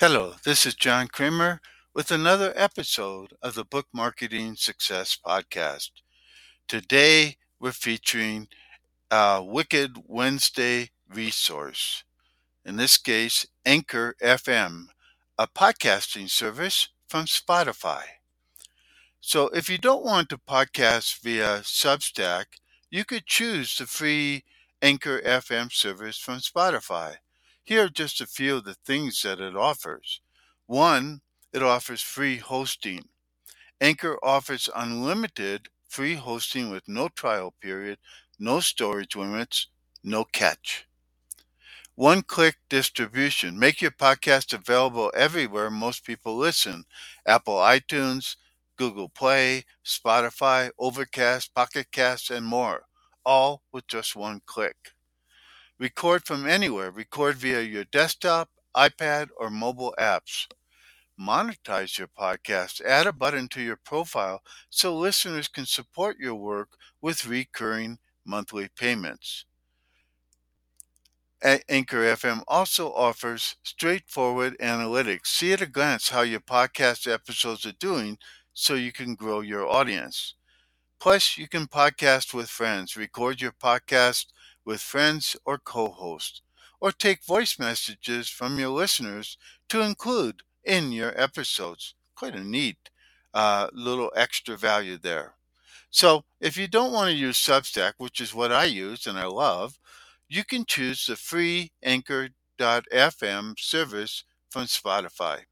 Hello, this is John Kremer with another episode of the Book Marketing Success Podcast. Today we're featuring a Wicked Wednesday resource. In this case, Anchor FM, a podcasting service from Spotify. So if you don't want to podcast via Substack, you could choose the free Anchor FM service from Spotify. Here are just a few of the things that it offers. One, it offers free hosting. Anchor offers unlimited free hosting with no trial period, no storage limits, no catch. One click distribution. Make your podcast available everywhere most people listen Apple iTunes, Google Play, Spotify, Overcast, Pocket Cast, and more, all with just one click. Record from anywhere. Record via your desktop, iPad, or mobile apps. Monetize your podcast. Add a button to your profile so listeners can support your work with recurring monthly payments. Anchor FM also offers straightforward analytics. See at a glance how your podcast episodes are doing so you can grow your audience. Plus, you can podcast with friends, record your podcast with friends or co hosts, or take voice messages from your listeners to include in your episodes. Quite a neat uh, little extra value there. So, if you don't want to use Substack, which is what I use and I love, you can choose the free Anchor.fm service from Spotify.